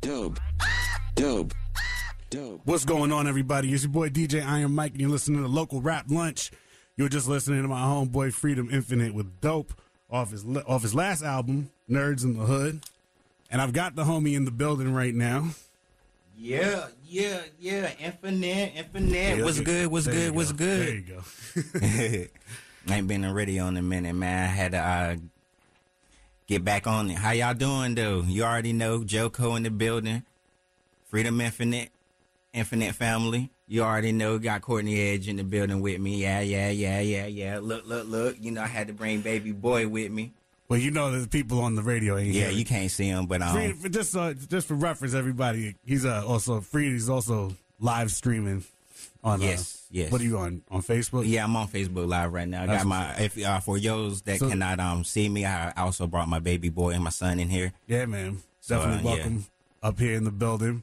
Dope. Dope. Dope. What's going on, everybody? It's your boy DJ Iron Mike, and you're listening to Local Rap Lunch. You're just listening to my homeboy Freedom Infinite with Dope off his off his last album, Nerds in the Hood. And I've got the homie in the building right now. Yeah, yeah, yeah. Infinite, infinite. Yeah, what's okay. good? What's There good? What's go. good? There you go. I ain't been on radio in a minute, man. I had to uh, get back on it. How y'all doing, though? You already know Joko in the building. Freedom Infinite, Infinite Family. You already know. Got Courtney Edge in the building with me. Yeah, yeah, yeah, yeah, yeah. Look, look, look. You know, I had to bring Baby Boy with me. Well, you know there's people on the radio Yeah, here. you can't see him, but um, Free, for just uh, just for reference, everybody, he's uh, also free. He's also live streaming on. Yes, uh, yes. What are you on on Facebook? Yeah, I'm on Facebook Live right now. I That's got my if uh, for those that So- cannot um see me, I also brought my baby boy and my son in here. Yeah, man. So, Definitely uh, welcome up here in the building.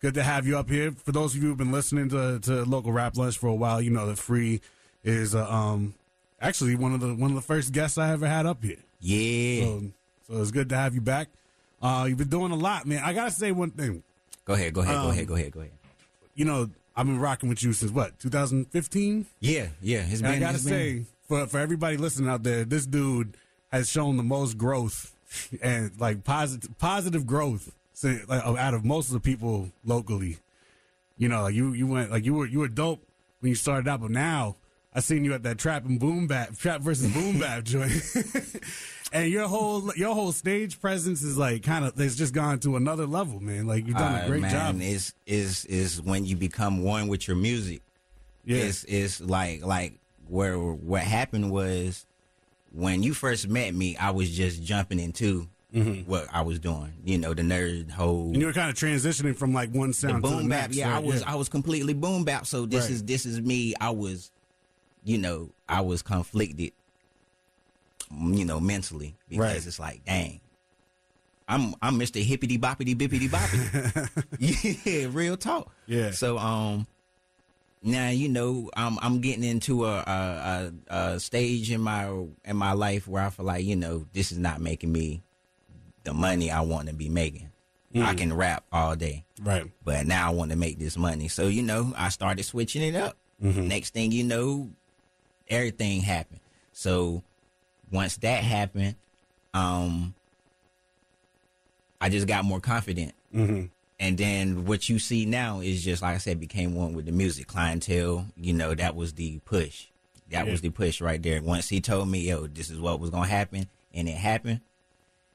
Good to have you up here. For those of you who've been listening to, to local rap lunch for a while, you know that Free is uh, um actually one of the one of the first guests I ever had up here. Yeah, So, so it's good to have you back. Uh, you've been doing a lot, man. I gotta say one thing. go ahead, go ahead, um, go ahead, go ahead, go ahead. You know, I've been rocking with you since what 2015. Yeah, yeah. It's And been. I gotta it's been- say, for for everybody listening out there, this dude has shown the most growth and like positive positive growth say, like, out of most of the people locally. You know, like you you went like you were you were dope when you started out, but now I seen you at that trap and boom bap trap versus boom bap joint. And your whole your whole stage presence is like kind of it's just gone to another level, man. Like you've done Uh, a great man, job. Is is is when you become one with your music. Yeah. It's it's like like where what happened was when you first met me, I was just jumping into what I was doing. You know, the nerd whole Mm-hmm. And you were kind of transitioning from like one the sound to the boom bap. next. Yeah, I right? was I was completely boom bap. So this Right. is this is me. I was, you know, I was conflicted, mm, you know, mentally because Right. it's like, dang, I'm I'm Mr. Hippity Boppity Bippity Boppity. yeah, real talk. Yeah. So um, now you know I'm I'm getting into a a, a a stage in my in my life where I feel like you know this is not making me the money I want to be making. I can rap all day right. but now I want to make this money. So, you know, I started switching it up. Next thing you know, everything happened. So once that happened, um, I just got more confident. Mm-hmm. And then what you see now is just, like I said, became one with the music clientele. You know, that was the push. That Yeah. was the push right there. Once he told me, yo, this is what was going to happen, and it happened.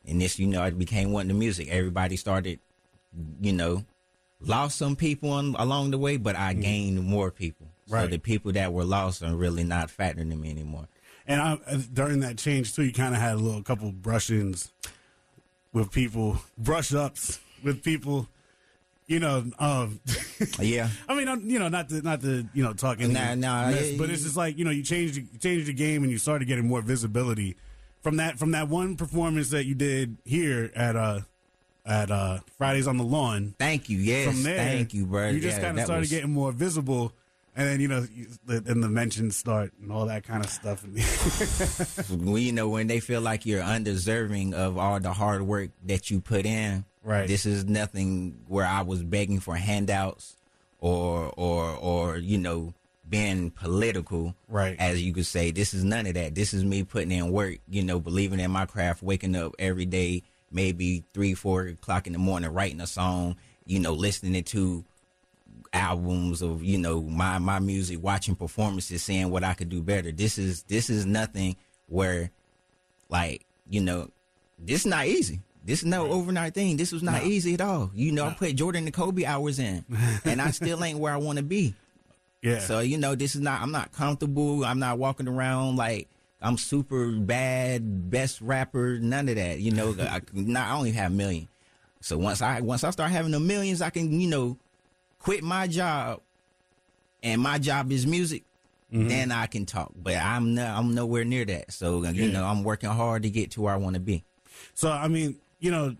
And this, you know, I became one of the music. Everybody started, you know, lost some people on, along the way, but I gained more people. So the people that were lost are really not factoring in me anymore. And I, uh, during that change too, you kind of had a little couple brush-ins with people, brush ups with people. You know, um, Yeah. I mean, I'm- you know, not to not to you know talk any Nah, nah, mess, yeah, but it's just like you know, you changed you changed the game and you started getting more visibility from that from that one performance that you did here at uh at uh Fridays on the Lawn. Thank you. Yes. From there, Thank you, bro. You just Yeah, kind of started was- getting more visible. And then you know, you, the, and the mentions start and all that kind of stuff. Well, you know, when they feel like you're undeserving of all the hard work that you put in. Right. This is nothing where I was begging for handouts or or or you know being political. Right. As you could say, this is none of that. This is me putting in work. You know, believing in my craft, waking up every day, maybe three, four o'clock in the morning, writing a song. You know, listening to albums of you know my my music watching performances seeing what i could do better. This is this is nothing where like you know this is not easy. This is no overnight thing. This was not easy at all. You know i put jordan and kobe hours in and i still ain't where i want to be. Yeah. so you know this is not i'm not comfortable. I'm not walking around like i'm super bad best rapper none of that. You know i not I only have a million. So once i once i start having the millions i can you know quit my job and my job is music then i can talk but i'm no, i'm nowhere near that so you Yeah. know i'm working hard to get to where i want to be So I mean, you know,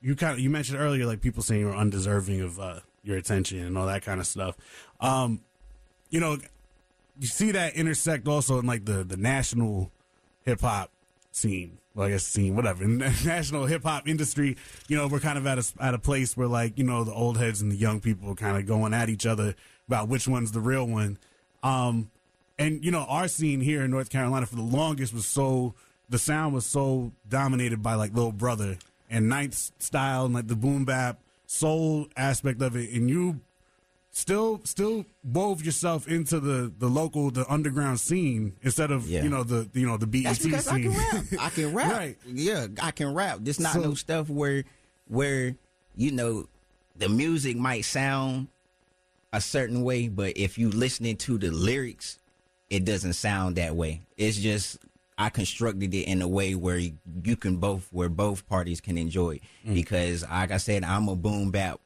you kind of you mentioned earlier like people saying you're undeserving of uh, your attention and all that kind of stuff. Um, you know, you see that intersect also in like the the national hip hop scene. Well, I guess scene, whatever, in the national hip hop industry, you know, we're kind of at a at a place where like you know the old heads and the young people are kind of going at each other about which one's the real one. Um, and you know, our scene here in North Carolina for the longest was so the sound was so dominated by like Little Brother and Ninth style and like the boom bap soul aspect of it, and you still still wove yourself into the the local the underground scene instead of Yeah. you know the you know the BET That's because I scene. can rap. I can rap. Right. Yeah, I can rap. This not So- no stuff where where you know the music might sound a certain way, but if you listening to the lyrics, it doesn't sound that way. It's just I constructed it in a way where you can both where both parties can enjoy it. Mm. because like I said, I'm a boom bap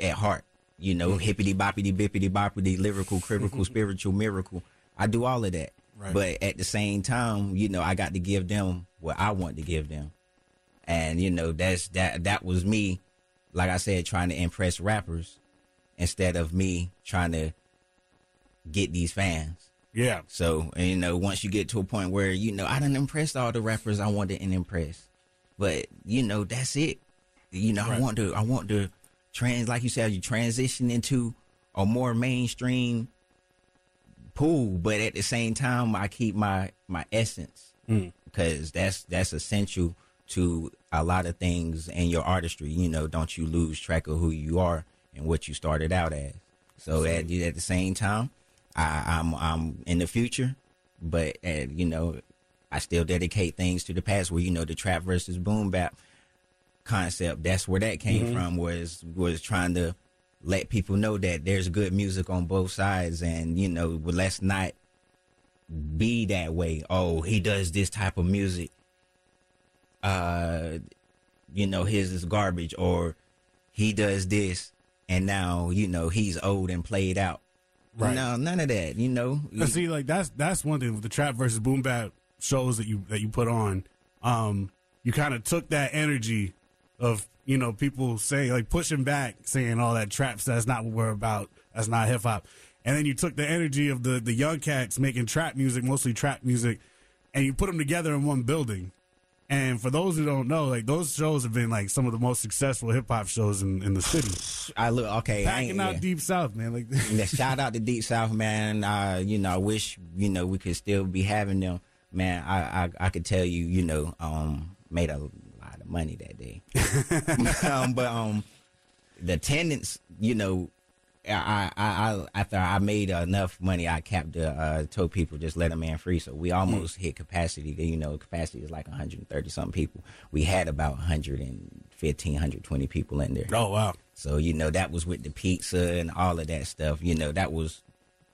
at heart. You know, Mm. hippity boppity bippity boppity, lyrical, critical, spiritual, miracle. I do all of that. Right. But at the same time, you know, I got to give them what I want to give them. And, you know, that's that that was me, like I said, trying to impress rappers instead of me trying to get these fans. Yeah, So, and, you know, once you get to a point where, you know, I done impressed all the rappers I wanted to impress. But, you know, that's it. You know, I want to, I want to trans, like you said, you transition into a more mainstream pool, but at the same time, I keep my, my essence because that's, that's essential to a lot of things in your artistry. You know, don't you lose track of who you are and what you started out as. So at, at the same time, I, I'm I'm in the future, but uh, you know, I still dedicate things to the past. Where you know the trap versus boom bap concept. That's where that came from. Was was trying to let people know that there's good music on both sides, and you know, well, let's not be that way. Oh, he does this type of music. Uh, you know, his is garbage, or he does this, and now you know he's old and played out. Right. No, none of that. You know, see, like that's that's one thing with the trap versus boom bap shows that you that you put on. Um, you kind of took that energy of you know people saying like pushing back, saying all that traps. That's not what we're about. That's not hip hop. And then you took the energy of the the young cats making trap music, mostly trap music, and you put them together in one building. And for those who don't know, like those shows have been like some of the most successful hip hop shows in, in the city. I look okay. I Packing ain't, out yeah. Deep South, man. Like Yeah, shout out to Deep South, man. Uh, you know, I wish you know we could still be having them, man. I I, I could tell you, you know, um, made a money that day. um, but um, the attendance, you know, I, I I after I made enough money, I capped the uh, told people just let a man free. So we almost hit capacity. You know, capacity is like 130 something people. We had about 115, 120 people in there. oh wow, So you know that was with the pizza and all of that stuff. You know that was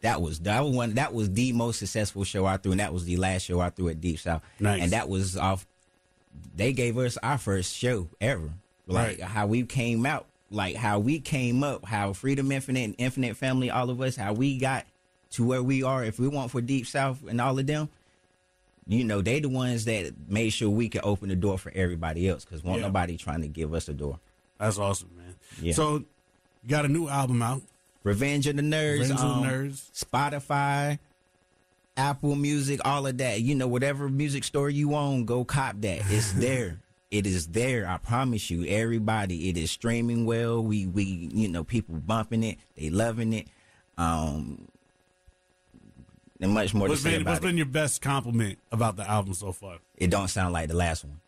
that was that was one that was the most successful show I threw, and that was the last show I threw at Deep South. Nice. And that was off. They gave us our first show ever. Like Right. how we came out, like how we came up, how Freedom Infinite and Infinite Family, all of us, how we got to where we are. If we want for Deep South and all of them, you know, they the ones that made sure we could open the door for everybody else because won't Yeah. nobody trying to give us a door. that's awesome, man. Yeah. So you got a new album out. Revenge of the Nerds, Revenge of the um, Nerds. Spotify, Apple Music, all of that. You know, whatever music store you own, go cop that. It's there. it is there. I promise you, everybody. It is streaming well. We we you know people bumping it. They loving it. Um, and much more What's to say been, about what's it. been your best compliment about the album so far? It don't sound like the last one.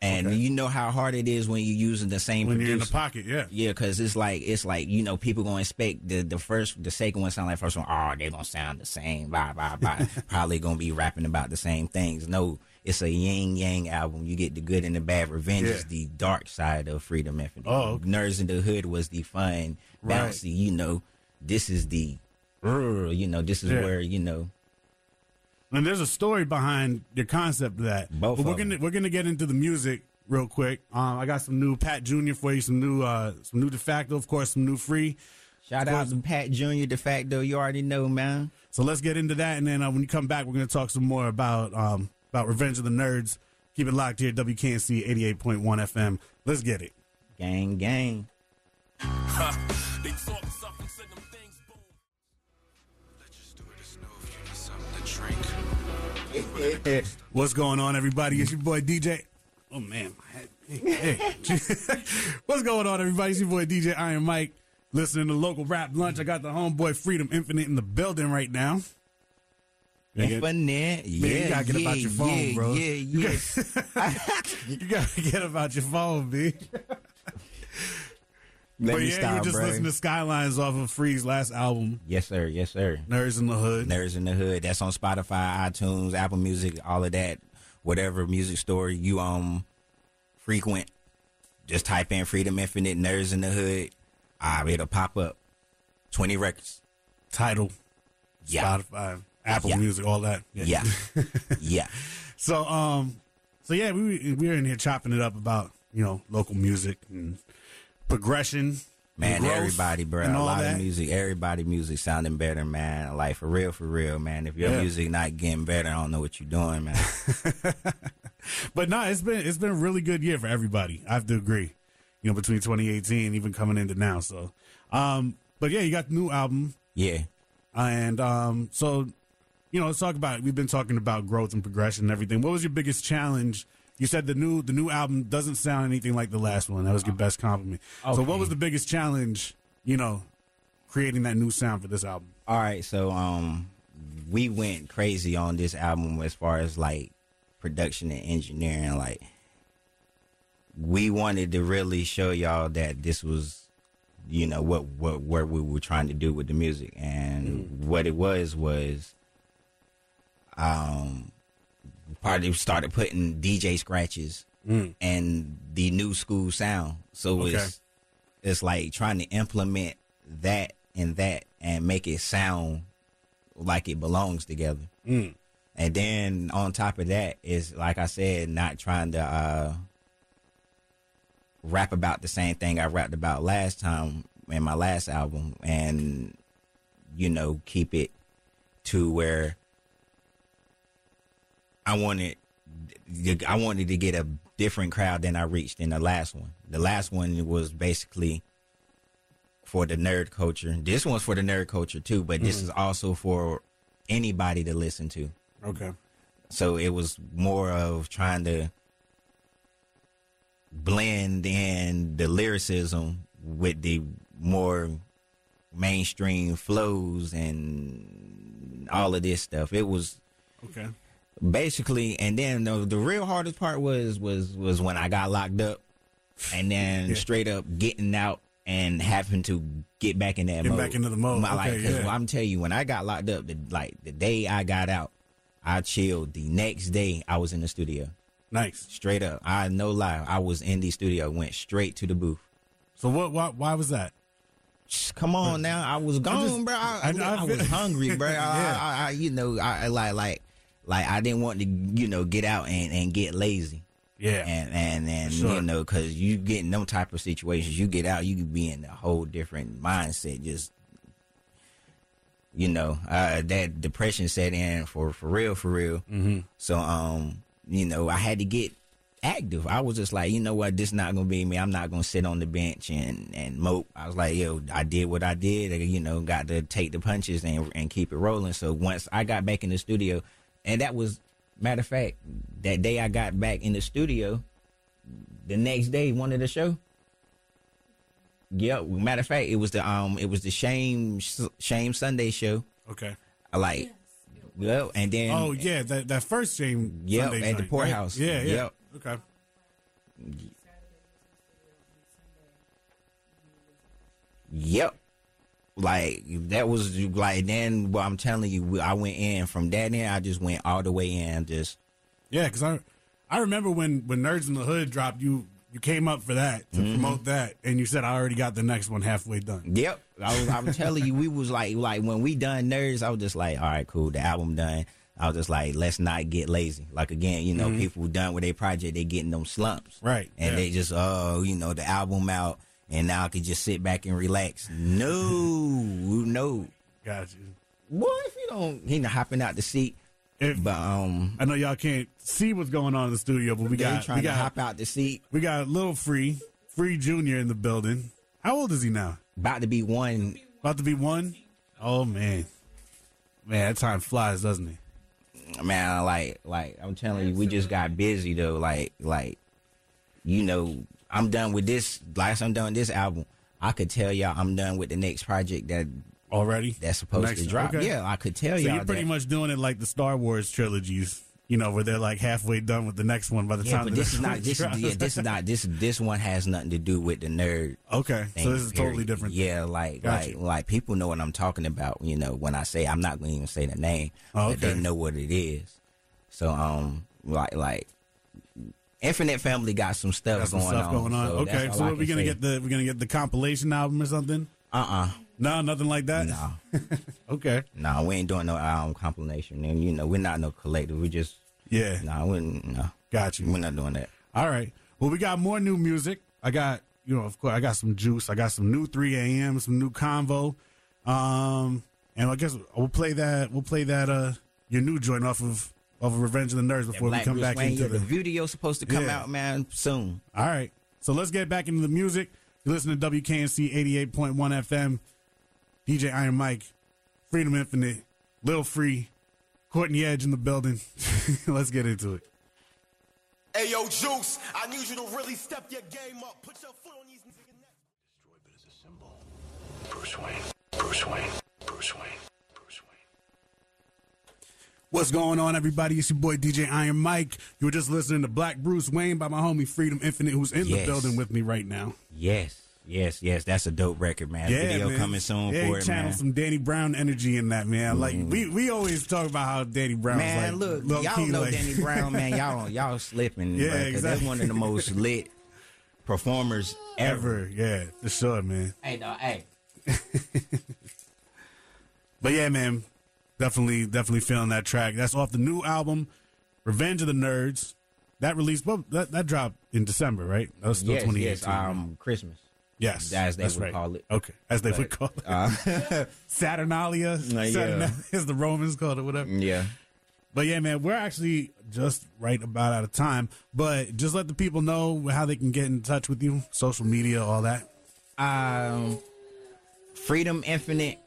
And Okay. you know how hard it is when you're using the same When you're in the pocket, yeah. Yeah, because it's like it's like you know people gonna expect the the first the second one sound like first one. Oh, they gonna sound the same. Blah blah blah. Probably gonna be rapping about the same things. No, it's a yin yang album. You get the good and the bad. Revenge Yeah. is the dark side of Freedom Infinite. Oh, okay. Nerds in the Hood was the fun, Right. bouncy. You know, this is the, you know, this is Yeah. where you know. And there's a story behind your concept of that. Both but we're of gonna them. we're gonna get into the music real quick. Um, I got some new Pat Junior for you, some new uh some new de facto, of course, some new free. Shout out to Pat Junior, de facto. You already know, man. So let's get into that, and then uh, when you come back, we're gonna talk some more about um about Revenge of the Nerds. Keep it locked here, WKNC 88.1 FM. Let's get it. Gang, gang. drink. What's going on, everybody? It's your boy DJ. Oh man, hey, hey. what's going on, everybody? It's your boy DJ Iron Mike. Listening to local rap lunch. I got the homeboy Freedom Infinite in the building right now. Infinite. Yeah, Man, you gotta get yeah, about your phone, yeah, bro. Yeah, You yeah. You gotta get about your phone, B. Let but yeah, stop, you just bro. listen to Skylines off of Free's last album, Yes, sir. Yes, sir. Nerds in the Hood. Nerds in the Hood. That's on Spotify, iTunes, Apple Music, all of that. Whatever music store you um frequent, just type in Freedom Infinite Nerds in the Hood. Ah, it'll pop up. Twenty records. Title, Yeah. Spotify, Apple Yeah. Music, all that. Yeah. yeah. So um, so yeah, we we were in here chopping it up about you know local music and progression. Man, everybody, bro. A lot that. of music, everybody music sounding better, man. Like for real, for real, man. If your Yeah. music not getting better, I don't know what you're doing, man. But no, it's been it's been a really good year for everybody. I have to agree. You know, between 2018 even coming into now. So, um, but yeah, you got the new album, yeah. and um, so you know, let's talk about. We've been talking about growth and progression and everything. What was your biggest challenge? You said the new the new album doesn't sound anything like the last one. That was your best compliment. So, what was the biggest challenge? You know, creating that new sound for this album. All right, so um, we went crazy on this album as far as like production and engineering. Like, we wanted to really show y'all that this was, you know, what what what we were trying to do with the music, and what it was was, um, probably started putting DJ scratches and the new school sound. So Okay. it's it's like trying to implement that and that and make it sound like it belongs together. Mm. And then on top of that is like I said, not trying to uh, rap about the same thing I rapped about last time in my last album, and you know keep it to where I wanted. I wanted to get a different crowd than I reached in the last one. The last one was basically for the nerd culture. This one's for the nerd culture too, but this mm-hmm. is also for anybody to listen to. Okay. So it was more of trying to blend in the lyricism with the more mainstream flows and all of this stuff. It was Okay. Basically, and then the, the real hardest part was was was when I got locked up, and then Yeah. straight up getting out and having to get back in that Get mode. back into the mode. My, like, Okay, 'cause yeah. I'm telling you, when I got locked up, the, like the day I got out, I chilled. The next day, I was in the studio. Nice. Straight up, I no lie, I was in the studio. Went straight to the booth. So what? Why, why was that? Come on now, I was gone, just- bro. I, I I, I I was hungry, bro. Yeah. I, I, you know, I I like like like I didn't want to, you know, get out and, and get lazy. Yeah. and and and Sure. you know because you get in them type of situations you get out you could be in a whole different mindset just you know uh that depression set in for for real for real mm-hmm. so um you know i had to get active i was just like you know what this not gonna be me i'm not gonna sit on the bench and and mope i was like yo i did what i did you know got to take the punches and and keep it rolling so once i got back in the studio and that was matter of fact that day i got back in the studio the next day one of the show Yep. Matter of fact, it was the um, it was the shame shame Sunday show. okay. I like, well, and then Oh yeah, that that first. Yep, Sunday at the joint, Pour House. Right? Yeah, yeah. Yep. Okay. Yep. Like that was like then. Well, I'm telling you, I went in from that in. I just went all the way in. Just Yeah, because I I remember when when Nerds in the Hood dropped, you you came up for that to Mm-hmm. promote that, and you said I already got the next one halfway done. Yep. I was, I'm telling you, we was like, like when we done nerds, I was just like, all right, cool, the album done. I was just like, let's not get lazy. Like again, you know, people done with their project, they getting them slumps, Mm-hmm. Right, And yeah. they just, oh, you know, the album out, and now I can just sit back and relax. No, no. Got you. Boy, if you don't, he not hopping out the seat, If, but um, I know y'all can't see what's going on in the studio, but we got trying we to got hop out the seat. we got little free free junior in the building. How old is he now? About to be one. About to be one. Oh man, man, that time flies, doesn't it? man, like like I'm telling you, we just got busy though. Like like you know, I'm done with this. Last I'm done with this album. I could tell y'all I'm done with the next project that Already? that's supposed Next- to drop. okay. Yeah, I could tell So y'all you're pretty that. much doing it like the Star Wars trilogies, you know, where they're like halfway done with the next one by the yeah, time but this is not this. drops. Yeah, this is not this. This one has nothing to do with the nerd. okay, thing, so this is totally different. Yeah, like Gotcha. like like people know what I'm talking about. You know, when I say I'm not going to even say the name, Oh, but they know what it is. So um, like like Infinite Family got some stuff, Got some going, stuff on, going on. So okay, so are we gonna say. get the we're gonna get the compilation album or something? Uh uh No, nothing like that. no Okay. no we ain't doing no album compilation and you know we're not no collective. We just Yeah. no we no Got you. we're not doing that. All right. Well, we got more new music. I got, you know, of course, I got some juice. I got some new 3 a.m., some new convo. Um, and I guess we'll play that. We'll play that. Uh, your new joint off of off of Revenge of the Nerds before we come Bruce back Wayne, into yeah, the. the video supposed to come Yeah. out man soon. All right. So let's get back into the music. You listen to WKNC 88.1 FM. DJ Iron Mike, Freedom Infinite, Lil Free, Courtney Edge in the building. let's get into it. Hey yo, Juice, I need you to really step your game up. Put your foot on these niggas' neck. Destroy, but as a symbol. Bruce Wayne. Bruce Wayne. Bruce Wayne. Bruce Wayne. What's going on, everybody? It's your boy DJ Iron Mike. You were just listening to Black Bruce Wayne by my homie Freedom Infinite, who's in the building with me right now. Yes, yes, yes. That's a dope record, man. Video man. coming soon yeah, for he it, channeled man. some Danny Brown energy in that, man. Like mm-hmm. we we always talk about how Danny Brown. Man, like, look, y'all key, know like- Danny Brown, man. Y'all, y'all slipping, Yeah, yeah, because exactly. that's one of the most lit performers ever. ever. Yeah, for sure, man. Hey, dog, hey. But yeah, man, definitely, definitely feeling that track. That's off the new album, Revenge of the Nerds. That released, well, that, that dropped in December, right? That was still Yes, 2018. yes. Um, Christmas. yes, as they that's would right. call it. Okay, as they would call it. Uh, Saturnalia, Uh, yeah. Saturnalia, as the Romans called it, whatever. yeah. But yeah, man, we're actually just right about out of time. But just let the people know how they can get in touch with you, social media, all that. Um, Freedom Infinite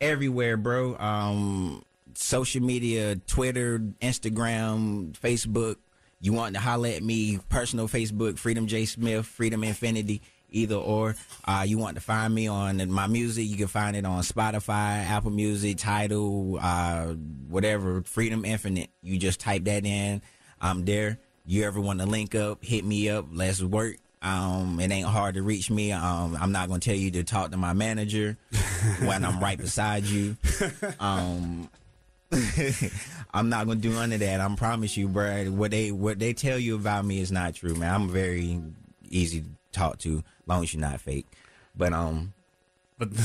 everywhere, bro. Um, social media, Twitter, Instagram, Facebook. You want to holler at me, personal Facebook, Freedom J Smith, Freedom Infinity, either or. Uh, you want to find me on my music, you can find it on Spotify, Apple Music, Title, uh, whatever, Freedom Infinite. You just type that in. I'm there. You ever want to link up, hit me up, let's work. Um, it ain't hard to reach me. Um, I'm not gonna tell you to talk to my manager when I'm right beside you. Um, I'm not gonna do none of that. I promise you, bro. What they what they tell you about me is not true, man. I'm very easy to talk to, long as you're not fake. But um, But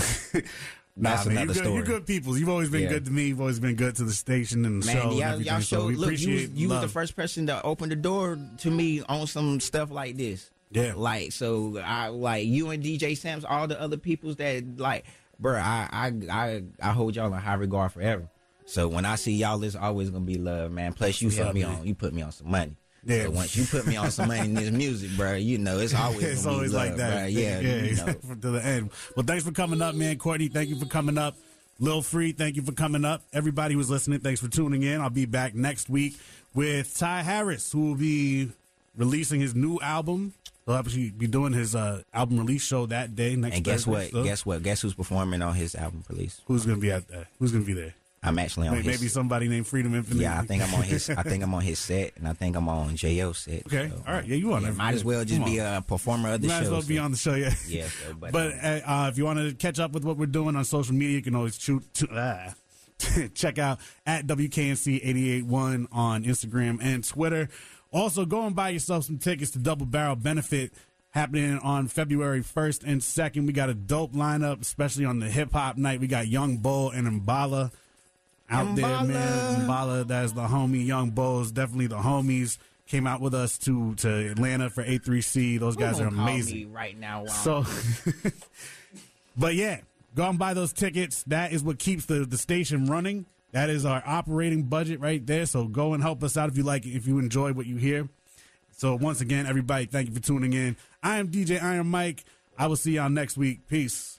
That's nah, man, another you good, story. You're good people. You've always been Yeah. good to me. You've always been good to the station and the man, show. y'all, y'all so Look, you, was, you was the first person to open the door to me on some stuff like this. Yeah. like so, I like you and DJ Sam's, all the other peoples that like, bro. I I I, I hold y'all in high regard forever. So when I see y'all, it's always gonna be love, man. Plus, you What's helped me man? on. You put me on some money. Yeah. So once you put me on some money in this music, bro, you know it's always it's always love, like that. bruh. Yeah, you know. to the end. Well, thanks for coming up, man. Courtney, thank you for coming up. Lil Free, thank you for coming up. Everybody who's listening, thanks for tuning in. I'll be back next week with Ty Harris, who will be releasing his new album. He'll actually be doing his uh, album release show that day. Next And guess what? So, Guess what? Guess who's performing on his album release? who's gonna be at that? Who's gonna be there? I'm actually on Maybe, his. maybe somebody named Freedom Infinite. Yeah, I think I'm on his. I think I'm on his set, and I think I'm on Jo set. Okay, all right. Yeah, you on Yeah, might as well just be a performer of the You might show. as well be on the show, yeah. Yeah, so, but, But um, uh, if you want to catch up with what we're doing on social media, you can always shoot, to, ah, check out at WKNC 881 on Instagram and Twitter. Also, go and buy yourself some tickets to Double Barrel Benefit happening on February 1st and 2nd. We got a dope lineup, especially on the hip hop night. We got Young Bull and Mbala out there, man. Mbala, that's the homie. Young Bulls, definitely the homies. Came out with us to to Atlanta for A3C. Those guys are amazing. right now. So, but yeah, go and buy those tickets. That is what keeps the, the station running. That is our operating budget right there. So go and help us out if you like it, if you enjoy what you hear. So once again, everybody, thank you for tuning in. I am DJ Iron Mike. I will see y'all next week. Peace.